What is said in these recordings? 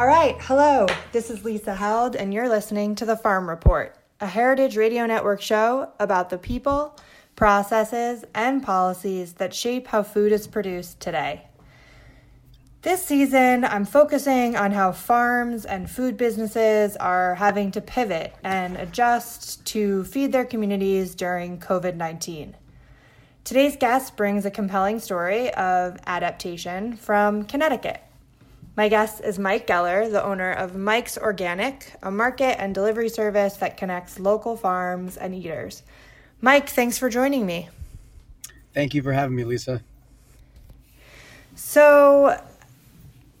All right, hello. This is Lisa Held, and you're listening to The Farm Report, a Heritage Radio Network show about the people, processes, and policies that shape how food is produced today. This season, I'm focusing on how farms and food businesses are having to pivot and adjust to feed their communities during COVID 19. Today's guest brings a compelling story of adaptation from Connecticut. My guest is Mike Geller, the owner of Mike's Organic, a market and delivery service that connects local farms and eaters. Mike, thanks for joining me. Thank you for having me, Lisa. So,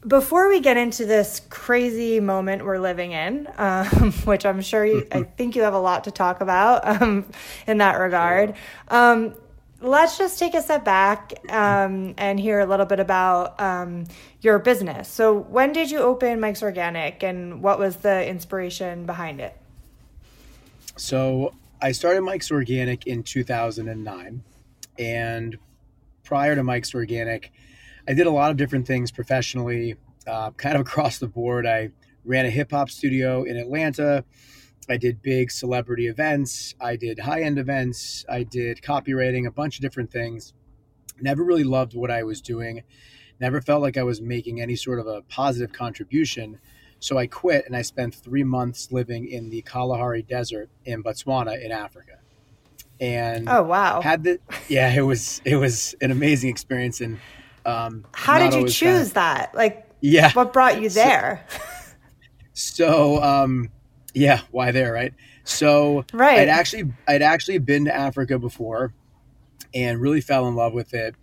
before we get into this crazy moment we're living in, um, which I'm sure you, I think you have a lot to talk about um, in that regard, um, let's just take a step back um, and hear a little bit about um, your business. So, when did you open Mike's Organic and what was the inspiration behind it? So, I started Mike's Organic in 2009. And prior to Mike's Organic, I did a lot of different things professionally, uh, kind of across the board. I ran a hip hop studio in Atlanta. I did big celebrity events. I did high end events. I did copywriting, a bunch of different things. Never really loved what I was doing. Never felt like I was making any sort of a positive contribution. So I quit and I spent three months living in the Kalahari Desert in Botswana in Africa. And oh wow, had the yeah, it was it was an amazing experience. And um, how did you choose kind of, that? Like, yeah, what brought you there? So, so um, yeah, why there, right? So right. I'd actually I'd actually been to Africa before and really fell in love with it.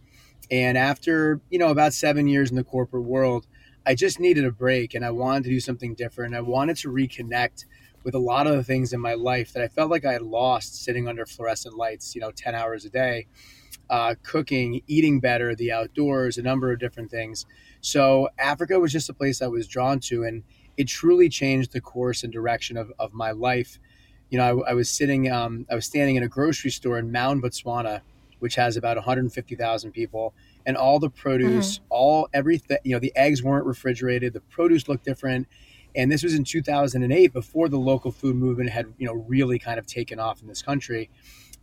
And after, you know, about 7 years in the corporate world, I just needed a break and I wanted to do something different. I wanted to reconnect with a lot of the things in my life that I felt like I had lost sitting under fluorescent lights, you know, 10 hours a day, uh, cooking, eating better, the outdoors, a number of different things. So Africa was just a place I was drawn to. And it truly changed the course and direction of, of my life. You know, I, I was sitting, um, I was standing in a grocery store in Maun, Botswana, which has about 150,000 people, and all the produce, mm-hmm. all everything, you know, the eggs weren't refrigerated, the produce looked different. And this was in 2008, before the local food movement had, you know, really kind of taken off in this country.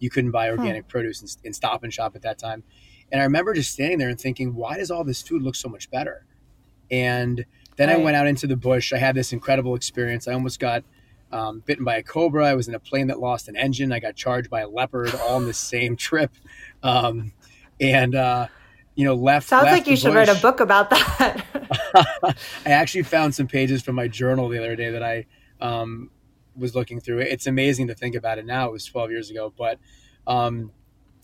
You couldn't buy organic huh. produce in, in Stop and Shop at that time. And I remember just standing there and thinking, why does all this food look so much better? And then right. I went out into the bush. I had this incredible experience. I almost got um, bitten by a cobra. I was in a plane that lost an engine. I got charged by a leopard all on the same trip. Um, and, uh, you know, left. Sounds left like you should bush. write a book about that. I actually found some pages from my journal the other day that I um, was looking through. It's amazing to think about it now. It was 12 years ago. But, um,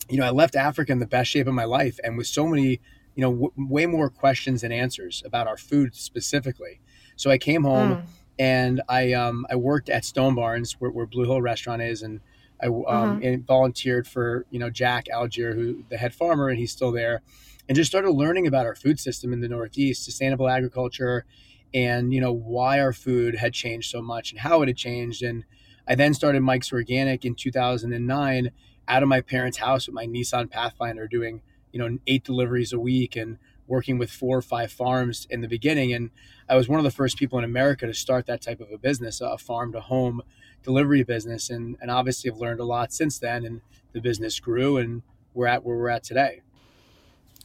you know, I left Africa in the best shape of my life and with so many you know, w- way more questions than answers about our food specifically. So I came home mm. and I um, I worked at Stone Barns where, where Blue Hill Restaurant is, and I um, mm-hmm. and volunteered for you know Jack Algiere, who the head farmer, and he's still there, and just started learning about our food system in the Northeast, sustainable agriculture, and you know why our food had changed so much and how it had changed. And I then started Mike's Organic in 2009 out of my parents' house with my Nissan Pathfinder, doing you know eight deliveries a week and working with four or five farms in the beginning. And I was one of the first people in America to start that type of a business, a farm to home delivery business. And, and obviously I've learned a lot since then and the business grew and we're at where we're at today.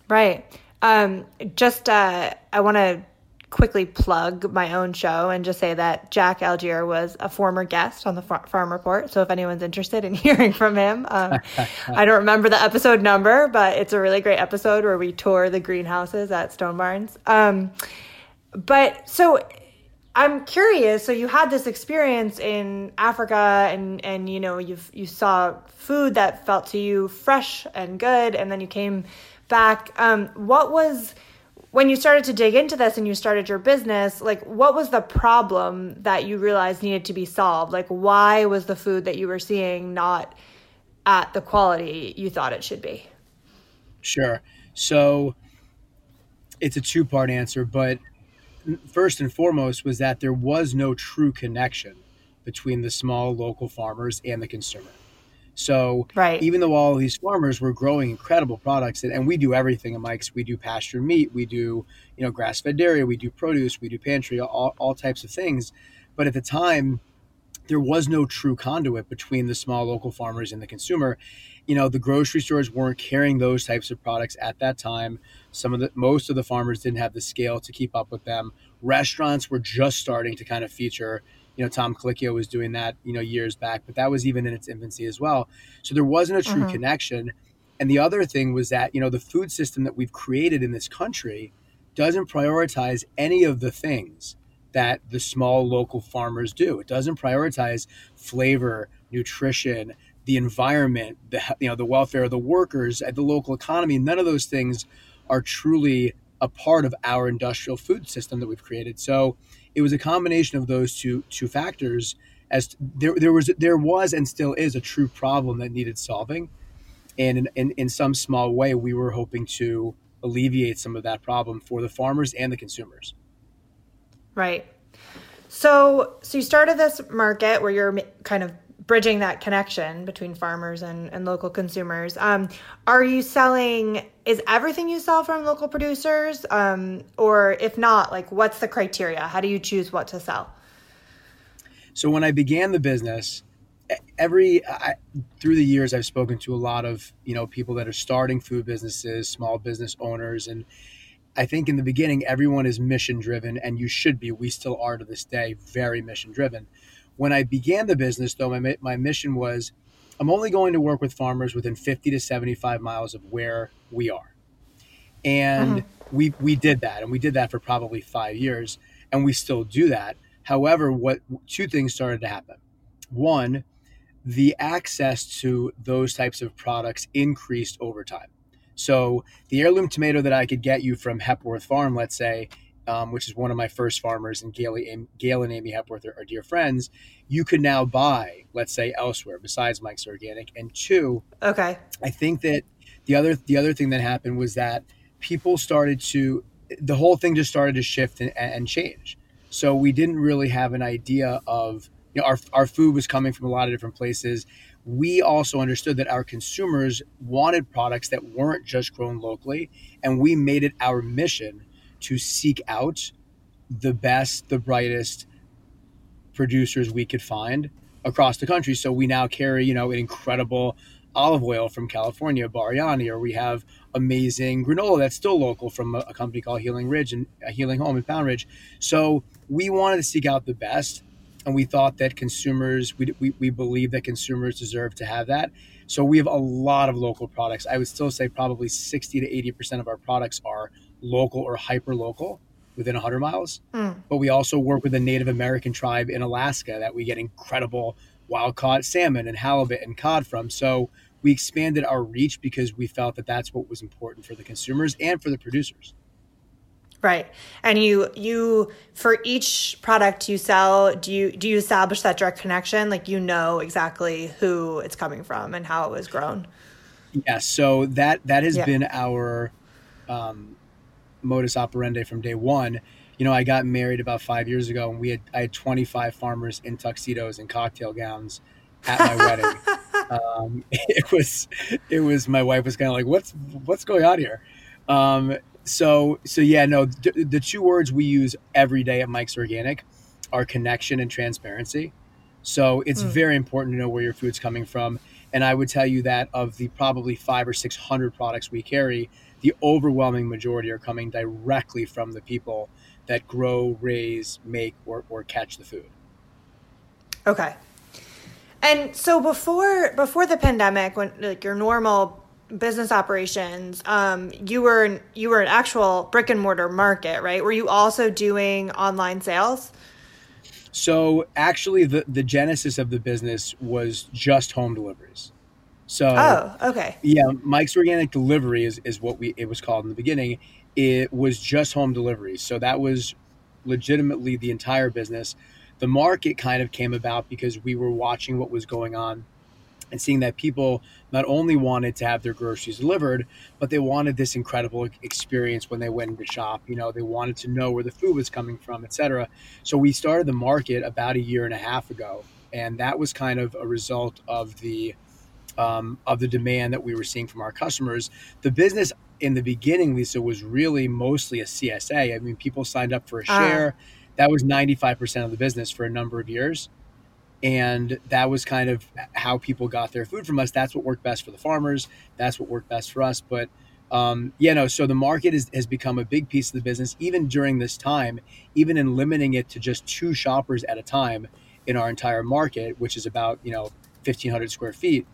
Right. Um, just, uh, I want to quickly plug my own show and just say that Jack Algiere was a former guest on the Farm Report. So if anyone's interested in hearing from him, um, I don't remember the episode number, but it's a really great episode where we tour the greenhouses at Stone Barns. Um, but so I'm curious. So you had this experience in Africa, and and you know you you saw food that felt to you fresh and good, and then you came back. Um, what was when you started to dig into this and you started your business, like what was the problem that you realized needed to be solved? Like why was the food that you were seeing not at the quality you thought it should be? Sure. So it's a two part answer, but first and foremost was that there was no true connection between the small local farmers and the consumer. So right. even though all these farmers were growing incredible products, and, and we do everything at Mike's, we do pasture meat, we do you know grass fed dairy, we do produce, we do pantry, all, all types of things. But at the time, there was no true conduit between the small local farmers and the consumer. You know, the grocery stores weren't carrying those types of products at that time. Some of the most of the farmers didn't have the scale to keep up with them. Restaurants were just starting to kind of feature you know Tom Colicchio was doing that you know years back, but that was even in its infancy as well. So there wasn't a true uh-huh. connection. And the other thing was that you know the food system that we've created in this country doesn't prioritize any of the things that the small local farmers do. It doesn't prioritize flavor, nutrition, the environment, the you know the welfare of the workers, the local economy. None of those things are truly a part of our industrial food system that we've created. So it was a combination of those two two factors. As there, there was there was and still is a true problem that needed solving, and in, in, in some small way, we were hoping to alleviate some of that problem for the farmers and the consumers. Right. So, so you started this market where you're kind of bridging that connection between farmers and, and local consumers. Um, are you selling, is everything you sell from local producers? Um, or if not, like what's the criteria? How do you choose what to sell? So when I began the business, every I, through the years I've spoken to a lot of you know people that are starting food businesses, small business owners, and I think in the beginning everyone is mission driven, and you should be. We still are to this day very mission driven. When I began the business, though, my, my mission was I'm only going to work with farmers within 50 to 75 miles of where we are. And uh-huh. we, we did that. And we did that for probably five years. And we still do that. However, what two things started to happen. One, the access to those types of products increased over time. So the heirloom tomato that I could get you from Hepworth Farm, let's say, um, which is one of my first farmers, and Gail, Gail and Amy Hepworth are, are, dear friends, you could now buy, let's say, elsewhere besides Mike's Organic. And two, okay, I think that the other the other thing that happened was that people started to the whole thing just started to shift and, and change. So we didn't really have an idea of you know our our food was coming from a lot of different places. We also understood that our consumers wanted products that weren't just grown locally, and we made it our mission to seek out the best, the brightest producers we could find across the country. So we now carry, you know, an incredible olive oil from California, Bariani, or we have amazing granola that's still local from a, a company called Healing Ridge and uh, Healing Home in Pound Ridge. So we wanted to seek out the best, and we thought that consumers, we, we, we believe that consumers deserve to have that. So we have a lot of local products. I would still say probably 60 to 80% of our products are local or hyper local within 100 miles. Mm. But we also work with a Native American tribe in Alaska that we get incredible wild caught salmon and halibut and cod from. So we expanded our reach because we felt that that's what was important for the consumers and for the producers. Right. And you you for each product you sell, do you do you establish that direct connection? Like you know exactly who it's coming from and how it was grown? Yes. So that that has yeah. been our um, modus operandi from day one. You know, I got married about five years ago, and we had I had 25 farmers in tuxedos and cocktail gowns at my wedding. Um, it was it was my wife was kind of like, "What's what's going on here?" Um, so so yeah no d- the two words we use every day at mike's organic are connection and transparency so it's mm. very important to know where your food's coming from and i would tell you that of the probably five or six hundred products we carry the overwhelming majority are coming directly from the people that grow raise make or, or catch the food okay and so before before the pandemic when like your normal business operations, um, you were you were an actual brick and mortar market, right? Were you also doing online sales? So actually, the the genesis of the business was just home deliveries. So oh, okay, yeah, Mike's Organic Delivery is is what we it was called in the beginning. It was just home deliveries, so that was legitimately the entire business. The market kind of came about because we were watching what was going on and seeing that people not only wanted to have their groceries delivered, but they wanted this incredible experience when they went into shop. You know, they wanted to know where the food was coming from, etc. So we started the market about a year and a half ago, and that was kind of a result of the um, of the demand that we were seeing from our customers. The business in the beginning, Lisa, was really mostly a CSA. I mean, people signed up for a ah. share. Uh. That was 95% of the business for a number of years and that was kind of how people got their food from us that's what worked best for the farmers that's what worked best for us but um, yeah no so the market is, has become a big piece of the business even during this time even in limiting it to just two shoppers at a time in our entire market which is about you know 1500 square feet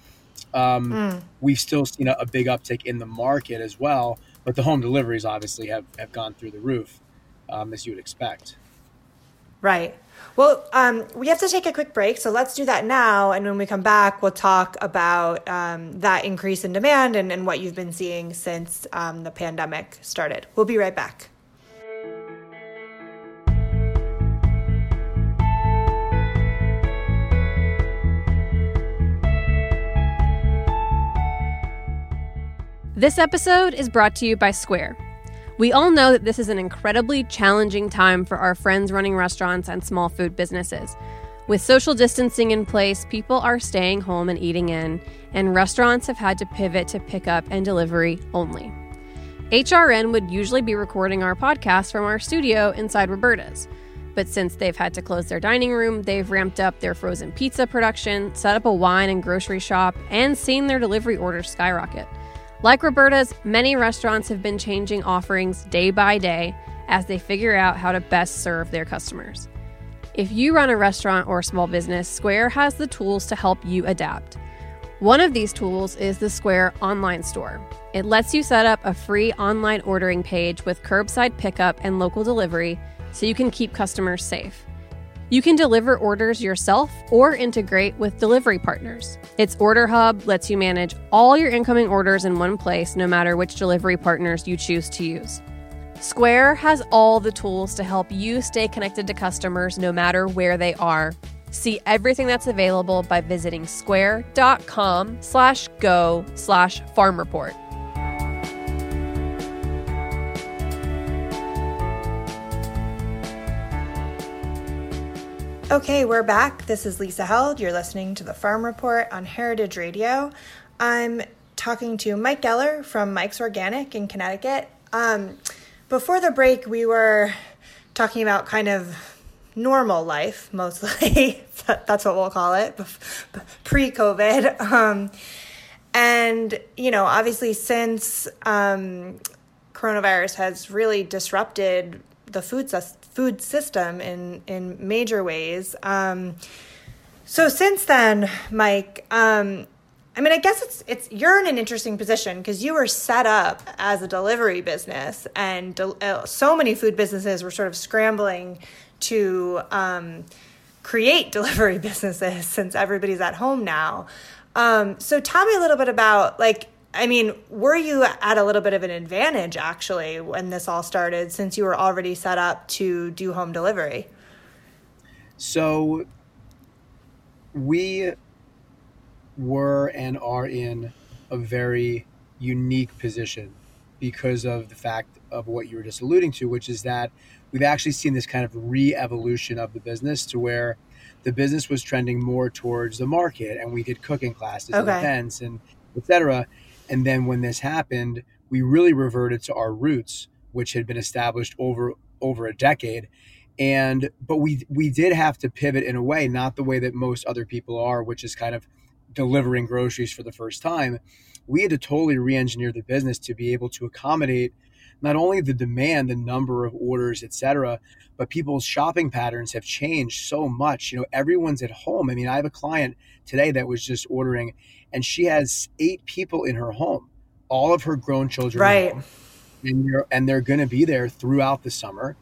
um, mm. we've still seen a, a, big uptick in the market as well but the home deliveries obviously have, have gone through the roof um, as you would expect right well, um, we have to take a quick break, so let's do that now. And when we come back, we'll talk about um, that increase in demand and, and, what you've been seeing since um, the pandemic started. We'll be right back. This episode is brought to you by Square. We all know that this is an incredibly challenging time for our friends running restaurants and small food businesses. With social distancing in place, people are staying home and eating in, and restaurants have had to pivot to pickup and delivery only. HRN would usually be recording our podcast from our studio inside Roberta's. But since they've had to close their dining room, they've ramped up their frozen pizza production, set up a wine and grocery shop, and seen their delivery orders skyrocket. Like Roberta's, many restaurants have been changing offerings day by day as they figure out how to best serve their customers. If you run a restaurant or a small business, Square has the tools to help you adapt. One of these tools is the Square online store. It lets you set up a free online ordering page with curbside pickup and local delivery so you can keep customers safe. You can deliver orders yourself or integrate with delivery partners. Its Order Hub lets you manage all your incoming orders in one place, no matter which delivery partners you choose to use. Square has all the tools to help you stay connected to customers no matter where they are. See everything that's available by visiting square.com slash go slash farm report. Okay, we're back. This is Lisa Held. You're listening to the Farm Report on Heritage Radio. I'm talking to Mike Geller from Mike's Organic in Connecticut. Um, before the break, we were talking about kind of normal life, mostly. That's what we'll call it, pre COVID. Um, and, you know, obviously, since um, coronavirus has really disrupted the food system food system in in major ways. Um, so since then, Mike, um, I mean, I guess it's it's you're in an interesting position because you were set up as a delivery business, and uh, so many food businesses were sort of scrambling to um, create delivery businesses since everybody's at home now. Um, so tell me a little bit about like I mean, were you at a little bit of an advantage actually when this all started since you were already set up to do home delivery? So we were and are in a very unique position because of the fact of what you were just alluding to, which is that we've actually seen this kind of re-evolution of the business to where the business was trending more towards the market and we did cooking classes okay. and events and etc. And then when this happened, we really reverted to our roots, which had been established over over a decade. And but we we did have to pivot in a way, not the way that most other people are, which is kind of delivering groceries for the first time. We had to totally re-engineer the business to be able to accommodate not only the demand, the number of orders, etc., but people's shopping patterns have changed so much. You know, everyone's at home. I mean, I have a client today that was just ordering, and she has eight people in her home, all of her grown children, right? And they're and they're going to be there throughout the summer,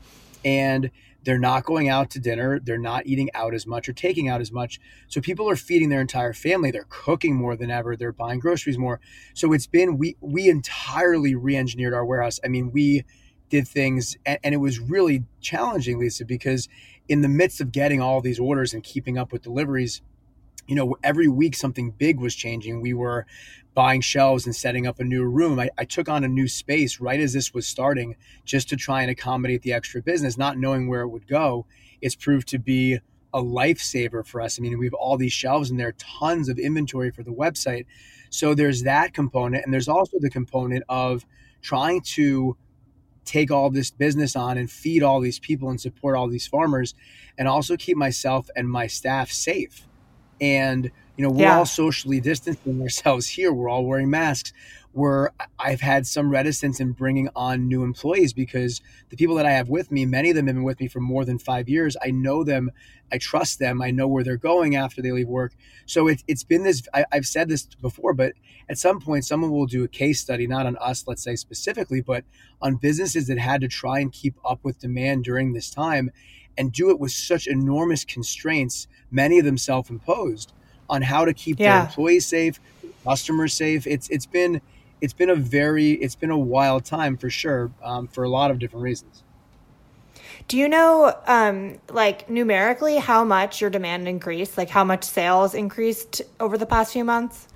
and they're not going out to dinner. They're not eating out as much or taking out as much. So people are feeding their entire family. They're cooking more than ever. They're buying groceries more. So it's been we we entirely re-engineered our warehouse. I mean, we did things and, and it was really challenging, Lisa, because in the midst of getting all these orders and keeping up with deliveries, you know, every week something big was changing. We were buying shelves and setting up a new room. I, I, took on a new space right as this was starting just to try and accommodate the extra business, not knowing where it would go. It's proved to be a lifesaver for us. I mean, we have all these shelves and there are tons of inventory for the website. So there's that component. And there's also the component of trying to take all this business on and feed all these people and support all these farmers and also keep myself and my staff safe and you know we're yeah. all socially distancing ourselves here we're all wearing masks where I've had some reticence in bringing on new employees because the people that I have with me, many of them have been with me for more than five years. I know them, I trust them, I know where they're going after they leave work. So it, it's been this, I, I've said this before, but at some point, someone will do a case study, not on us, let's say specifically, but on businesses that had to try and keep up with demand during this time and do it with such enormous constraints, many of them self imposed, on how to keep yeah. their employees safe, customers safe. It's it's been it's been a very it's been a wild time for sure um, for a lot of different reasons. Do you know, um, like numerically, how much your demand increased? Like how much sales increased over the past few months?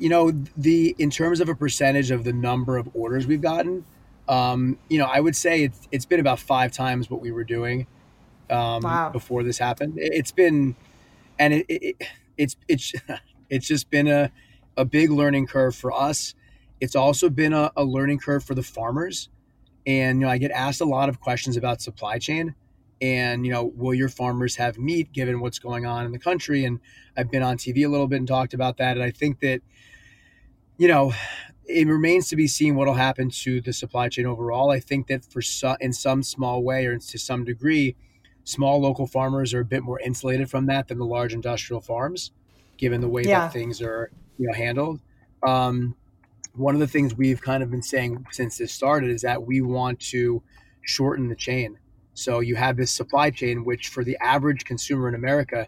You know, the in terms of a percentage of the number of orders we've gotten, um, you know, I would say it's it's been about five times what we were doing um, wow. before this happened. It's been, and it, it, it's it's it's just been a a big learning curve for us. It's also been a, a learning curve for the farmers. And you know, I get asked a lot of questions about supply chain and you know will your farmers have meat given what's going on in the country and i've been on tv a little bit and talked about that and i think that you know it remains to be seen what will happen to the supply chain overall. I think that for some, in some small way or to some degree, small local farmers are a bit more insulated from that than the large industrial farms, given the way yeah. that things are you know handled. Um, one of the things we've kind of been saying since this started is that we want to shorten the chain. So you have this supply chain, which for the average consumer in America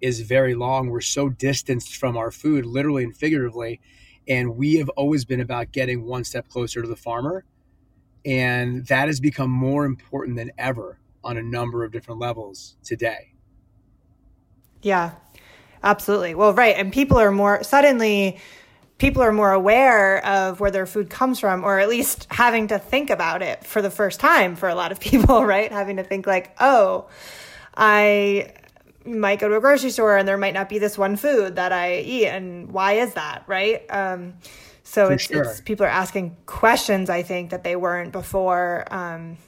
is very long. We're so distanced from our food, literally and figuratively and we have always been about getting one step closer to the farmer. And that has become more important than ever on a number of different levels today. Yeah, absolutely. Well, right. And people are more suddenly, people are more aware of where their food comes from, or at least having to think about it for the first time for a lot of people, right? Having to think, like, oh, I might go to a grocery store and there might not be this one food that I eat, and why is that, right? Um, so it's, sure. it's, people are asking questions I think that they weren't before, um,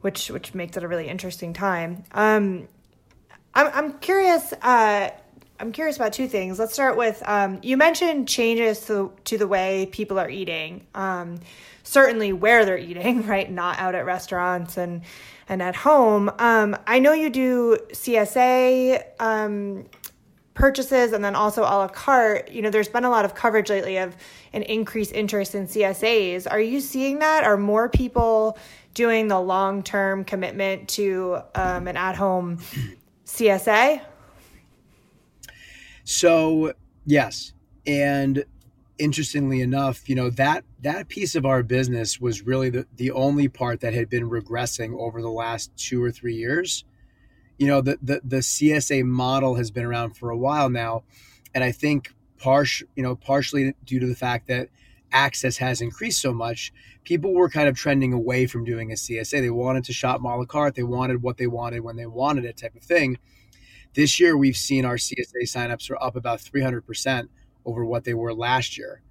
which which makes it a really interesting time. Um, I'm I'm curious. Uh, I'm curious about two things. Let's start with um, you mentioned changes to to the way people are eating. Um, certainly where they're eating, right? Not out at restaurants and and at home. Um, I know you do CSA um, purchases and then also a la carte. You know, there's been a lot of coverage lately of an increased interest in CSAs. Are you seeing that? Are more people doing the long term commitment to um, an at home CSA? So, yes. And interestingly enough, you know that that piece of our business was really the, the only part that had been regressing over the last two or three years. You know, the, the the CSA model has been around for a while now, and I think partial, you know, partially due to the fact that access has increased so much, people were kind of trending away from doing a CSA. They wanted to shop carte. They wanted what they wanted when they wanted it, type of thing. This year, we've seen our CSA signups are up about 300% over what they were last year.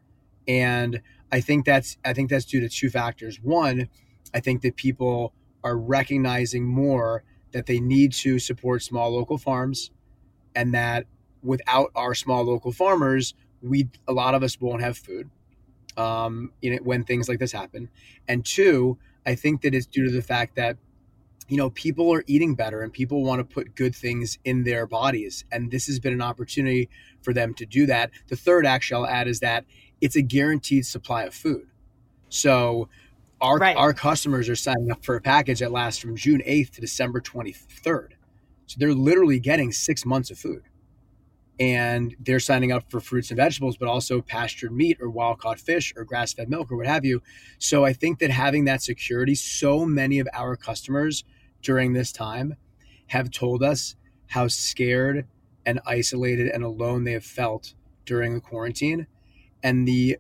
And I think that's I think that's due to two factors. One, I think that people are recognizing more that they need to support small local farms and that without our small local farmers, we a lot of us won't have food um, you know, when things like this happen. And two, I think that it's due to the fact that you know people are eating better and people want to put good things in their bodies and this has been an opportunity for them to do that the third actually i'll add is that it's a guaranteed supply of food so our right. our customers are signing up for a package that lasts from june 8th to december 23rd so they're literally getting six months of food and they're signing up for fruits and vegetables, but also pastured meat or wild caught fish or grass fed milk or what have you. So I think that having that security, so many of our customers during this time have told us how scared and isolated and alone they have felt during the quarantine and the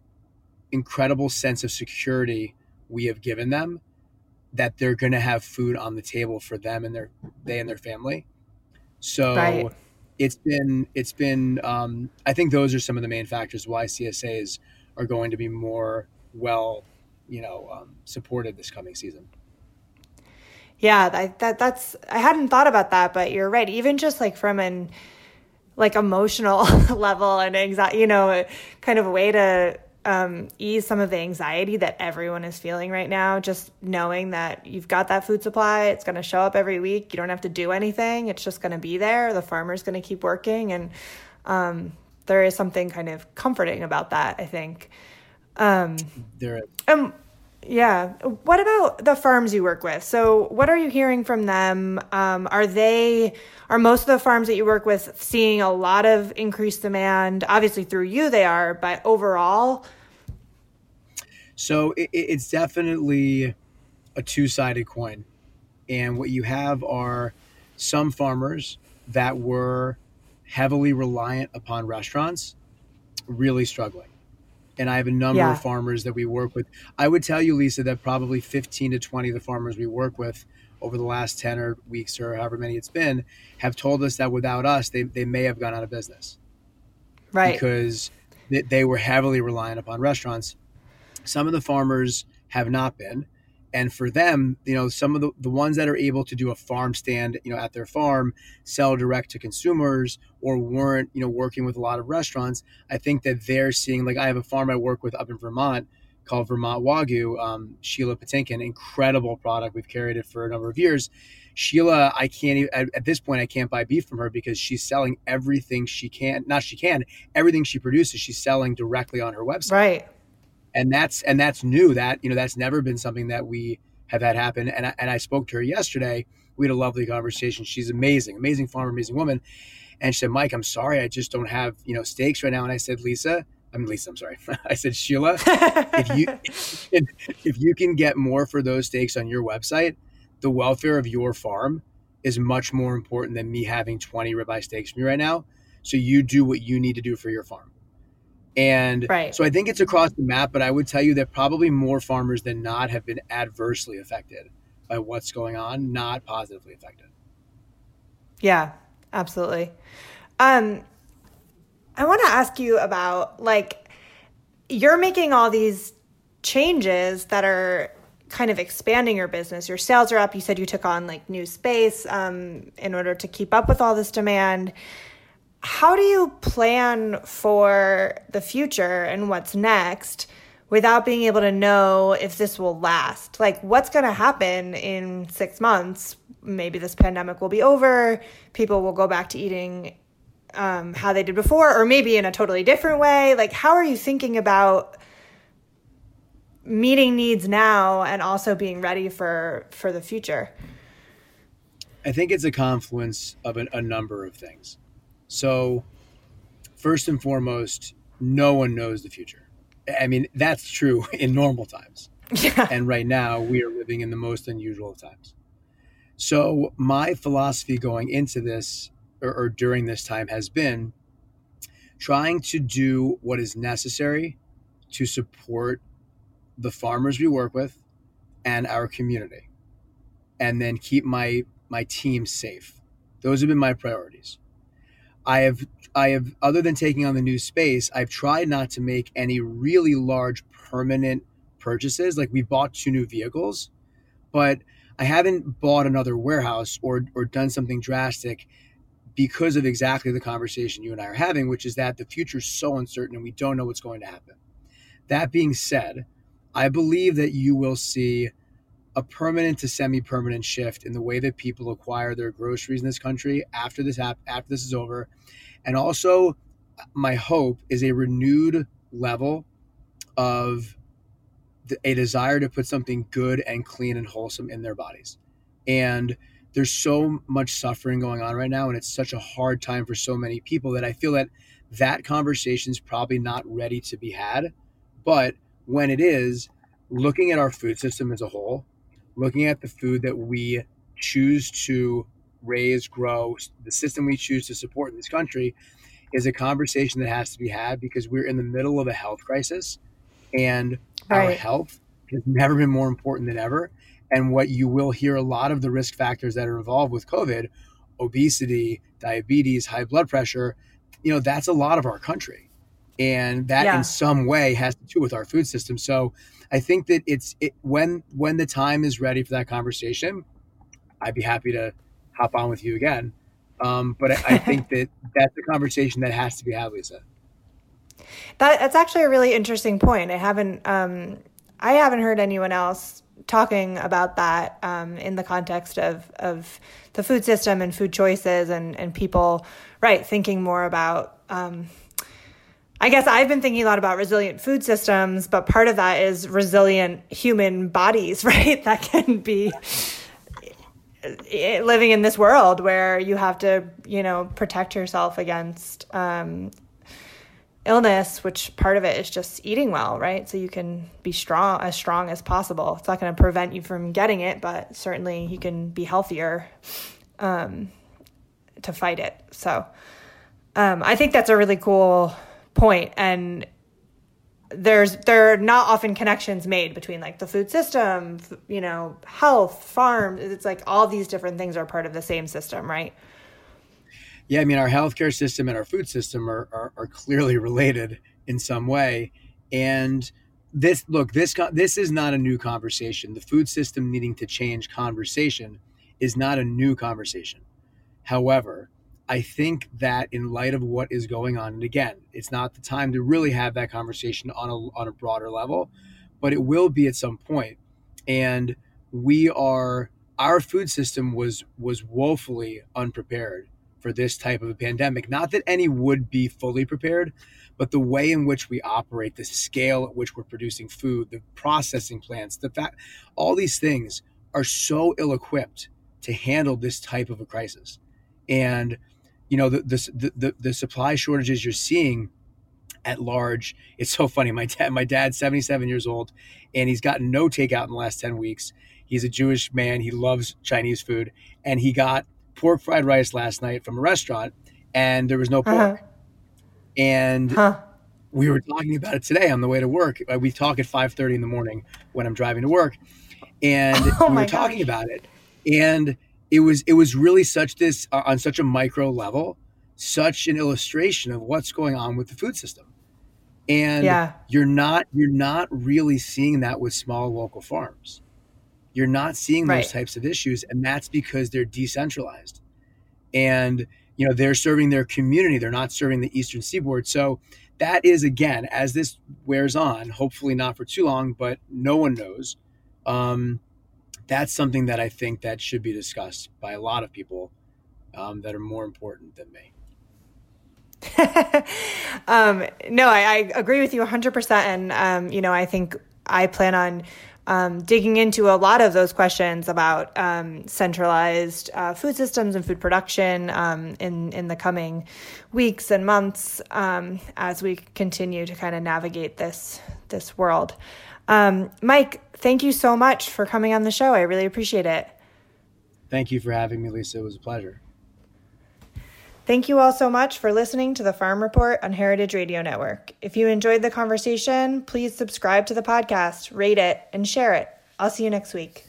incredible sense of security we have given them that they're going to have food on the table for them and their they and their family. So right it's been it's been um, I think those are some of the main factors why CSAs are going to be more well, you know, um, supported this coming season. Yeah, that, that that's I hadn't thought about that, but you're right. Even just like from an like emotional level and anxiety, you know, kind of a way to um, ease some of the anxiety that everyone is feeling right now. Just knowing that you've got that food supply, it's going to show up every week. You don't have to do anything, it's just going to be there. The farmer's going to keep working. And um, there is something kind of comforting about that, I think. Um, there is. Um, yeah. What about the farms you work with? So, what are you hearing from them? Um, are they, are most of the farms that you work with seeing a lot of increased demand? Obviously, through you, they are, but overall? So, it, it's definitely a two sided coin. And what you have are some farmers that were heavily reliant upon restaurants really struggling and I have a number yeah. of farmers that we work with. I would tell you, Lisa, that probably 15 to 20 of the farmers we work with over the last 10 or weeks or however many it's been have told us that without us, they, they may have gone out of business. Right. Because they, they were heavily reliant upon restaurants. Some of the farmers have not been. And for them you know some of the, the ones that are able to do a farm stand you know at their farm sell direct to consumers or weren't you know working with a lot of restaurants i think that they're seeing like i have a farm i work with up in vermont called vermont wagyu um, sheila patinkin incredible product. We've carried it for a number of years. Sheila i can't even at, at this point i can't buy beef from her because she's selling everything she can not she can everything she produces she's selling directly on her website. Right and that's and that's new. That you know that's never been something that we have had happen. And I, and I spoke to her yesterday. We had a lovely conversation. She's amazing, amazing farmer, amazing woman. And she said, Mike, I'm sorry, I just don't have you know steaks right now. And I said, Lisa, I'm Lisa. I'm sorry. I said, Sheila, if you if you can get more for those steaks on your website, the welfare of your farm is much more important than me having 20 ribeye steaks from you right now. So you do what you need to do for your farm. And right. so I think it's across the map, but I would tell you that probably more farmers than not have been adversely affected by what's going on, not positively affected. Yeah, absolutely. Um, I want to ask you about like you're making all these changes that are kind of expanding your business. Your sales are up. You said you took on like new space um, in order to keep up with all this demand how do you plan for the future and what's next without being able to know if this will last? Like, what's going to happen in six months? Maybe this pandemic will be over, people will go back to eating um, how they did before, or maybe in a totally different way. Like, how are you thinking about? meeting needs now and also being ready for for the future i think it's a confluence of a, a number of things so, first and foremost, no one knows the future. I mean, that's true in normal times. Yeah. And right now, we are living in the most unusual of times. So, my philosophy going into this or, or during this time has been trying to do what is necessary to support the farmers we work with and our community and then keep my my team safe those have been my priorities i have i have other than taking on the new space i've tried not to make any really large permanent purchases like we bought two new vehicles but i haven't bought another warehouse or or done something drastic because of exactly the conversation you and I are having, which is that the future is so uncertain and we don't know what's going to happen. That being said, I believe that you will see a permanent to semi-permanent shift in the way that people acquire their groceries in this country after this after this is over, and also my hope is a renewed level of a desire to put something good and clean and wholesome in their bodies. And there's so much suffering going on right now, and it's such a hard time for so many people that I feel that that conversation is probably not ready to be had. But when it is, looking at our food system as a whole, looking at the food that we choose to raise, grow, the system we choose to support in this country is a conversation that has to be had because we're in the middle of a health crisis and right. our health has never been more important than ever. And what you will hear a lot of the risk factors that are involved with COVID, obesity, diabetes, high blood pressure, you know, that's a lot of our country. And that yeah. in some way has to do with our food system. So I think that it's it, when when the time is ready for that conversation, I'd be happy to hop on with you again. Um, but I, I think that that's a conversation that has to be had, Lisa. That, that's actually a really interesting point. I haven't um, I haven't heard anyone else talking about that um, in the context of of the food system and food choices and and people right thinking more about um, I guess I've been thinking a lot about resilient food systems, but part of that is resilient human bodies, right? That can be eh, living in this world where you have to, you know, protect yourself against um, illness, which part of it is just eating well, right? So you can be strong, as strong as possible. It's not going to prevent you from getting it, but certainly you can be healthier um, to fight it. So um, I think that's a really cool point, and there's there are not often connections made between like the food system, you know, health, farms. It's like all these different things are part of the same system, right? Yeah, I mean, our healthcare system and our food system are, are, are clearly related in some way. And this, look, this, this is not a new conversation. The food system needing to change conversation is not a new conversation. However, I think that in light of what is going on, and again, it's not the time to really have that conversation on a, on a broader level, but it will be at some point. And we are, our food system was was woefully unprepared for this type of a pandemic. Not that any would be fully prepared, but the way in which we operate, the scale at which we're producing food, the processing plants, the fact, all these things are so ill equipped to handle this type of a crisis. And, you know, the, the, the, the supply shortages you're seeing at large, it's so funny. My dad, my dad's 77 years old and he's gotten no takeout in the last 10 weeks. He's a Jewish man. He loves Chinese food and he got pork fried rice last night from a restaurant, and there was no pork. Uh-huh. And huh. we were talking about it today on the way to work. Uh, we talk at five thirty in the morning when I'm driving to work, and oh we were talking gosh. about it. And it was it was really such this uh, on such a micro level, such an illustration of what's going on with the food system. And yeah. you're not you're not really seeing that with small local farms. You're not seeing those right. types of issues, and that's because they're decentralized, and you know they're serving their community. They're not serving the Eastern Seaboard. So that is again, as this wears on, hopefully not for too long, but no one knows. Um, that's something that I think that should be discussed by a lot of people um, that are more important than me. um, no, I, I, agree with you 100%. And, um, you know, I think I plan on um, digging into a lot of those questions about um, centralized uh, food systems and food production um, in in the coming weeks and months um, as we continue to kind of navigate this this world. Um, Mike, thank you so much for coming on the show. I really appreciate it. Thank you for having me, Lisa. It was a pleasure. Thank you all so much for listening to the Farm Report on Heritage Radio Network. If you enjoyed the conversation, please subscribe to the podcast, rate it, and share it. I'll see you next week.